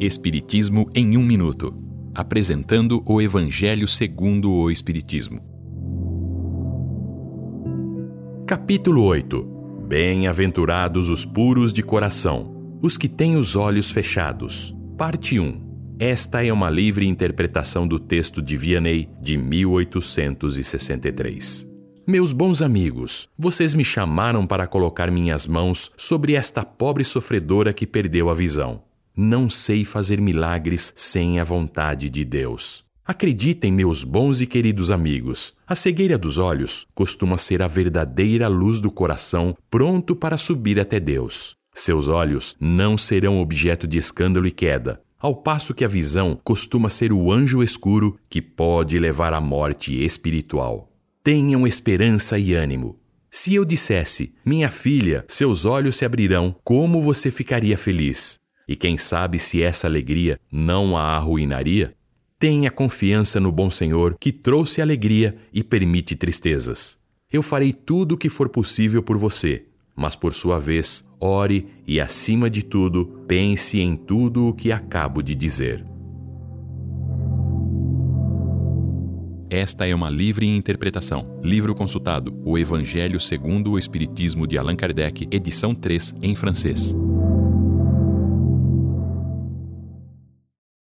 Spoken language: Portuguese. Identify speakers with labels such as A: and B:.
A: Espiritismo em um minuto, apresentando o Evangelho segundo o Espiritismo. Capítulo 8. Bem-aventurados os puros de coração, os que têm os olhos fechados. Parte 1. Esta é uma livre interpretação do texto de Vianney de 1863. Meus bons amigos, vocês me chamaram para colocar minhas mãos sobre esta pobre sofredora que perdeu a visão. Não sei fazer milagres sem a vontade de Deus. Acreditem, meus bons e queridos amigos, a cegueira dos olhos costuma ser a verdadeira luz do coração pronto para subir até Deus. Seus olhos não serão objeto de escândalo e queda, ao passo que a visão costuma ser o anjo escuro que pode levar à morte espiritual. Tenham esperança e ânimo. Se eu dissesse, minha filha, seus olhos se abrirão, como você ficaria feliz? E quem sabe se essa alegria não a arruinaria? Tenha confiança no bom Senhor que trouxe alegria e permite tristezas. Eu farei tudo o que for possível por você, mas por sua vez, ore e, acima de tudo, pense em tudo o que acabo de dizer. Esta é uma livre interpretação. Livro consultado: O Evangelho segundo o Espiritismo de Allan Kardec, edição 3, em francês.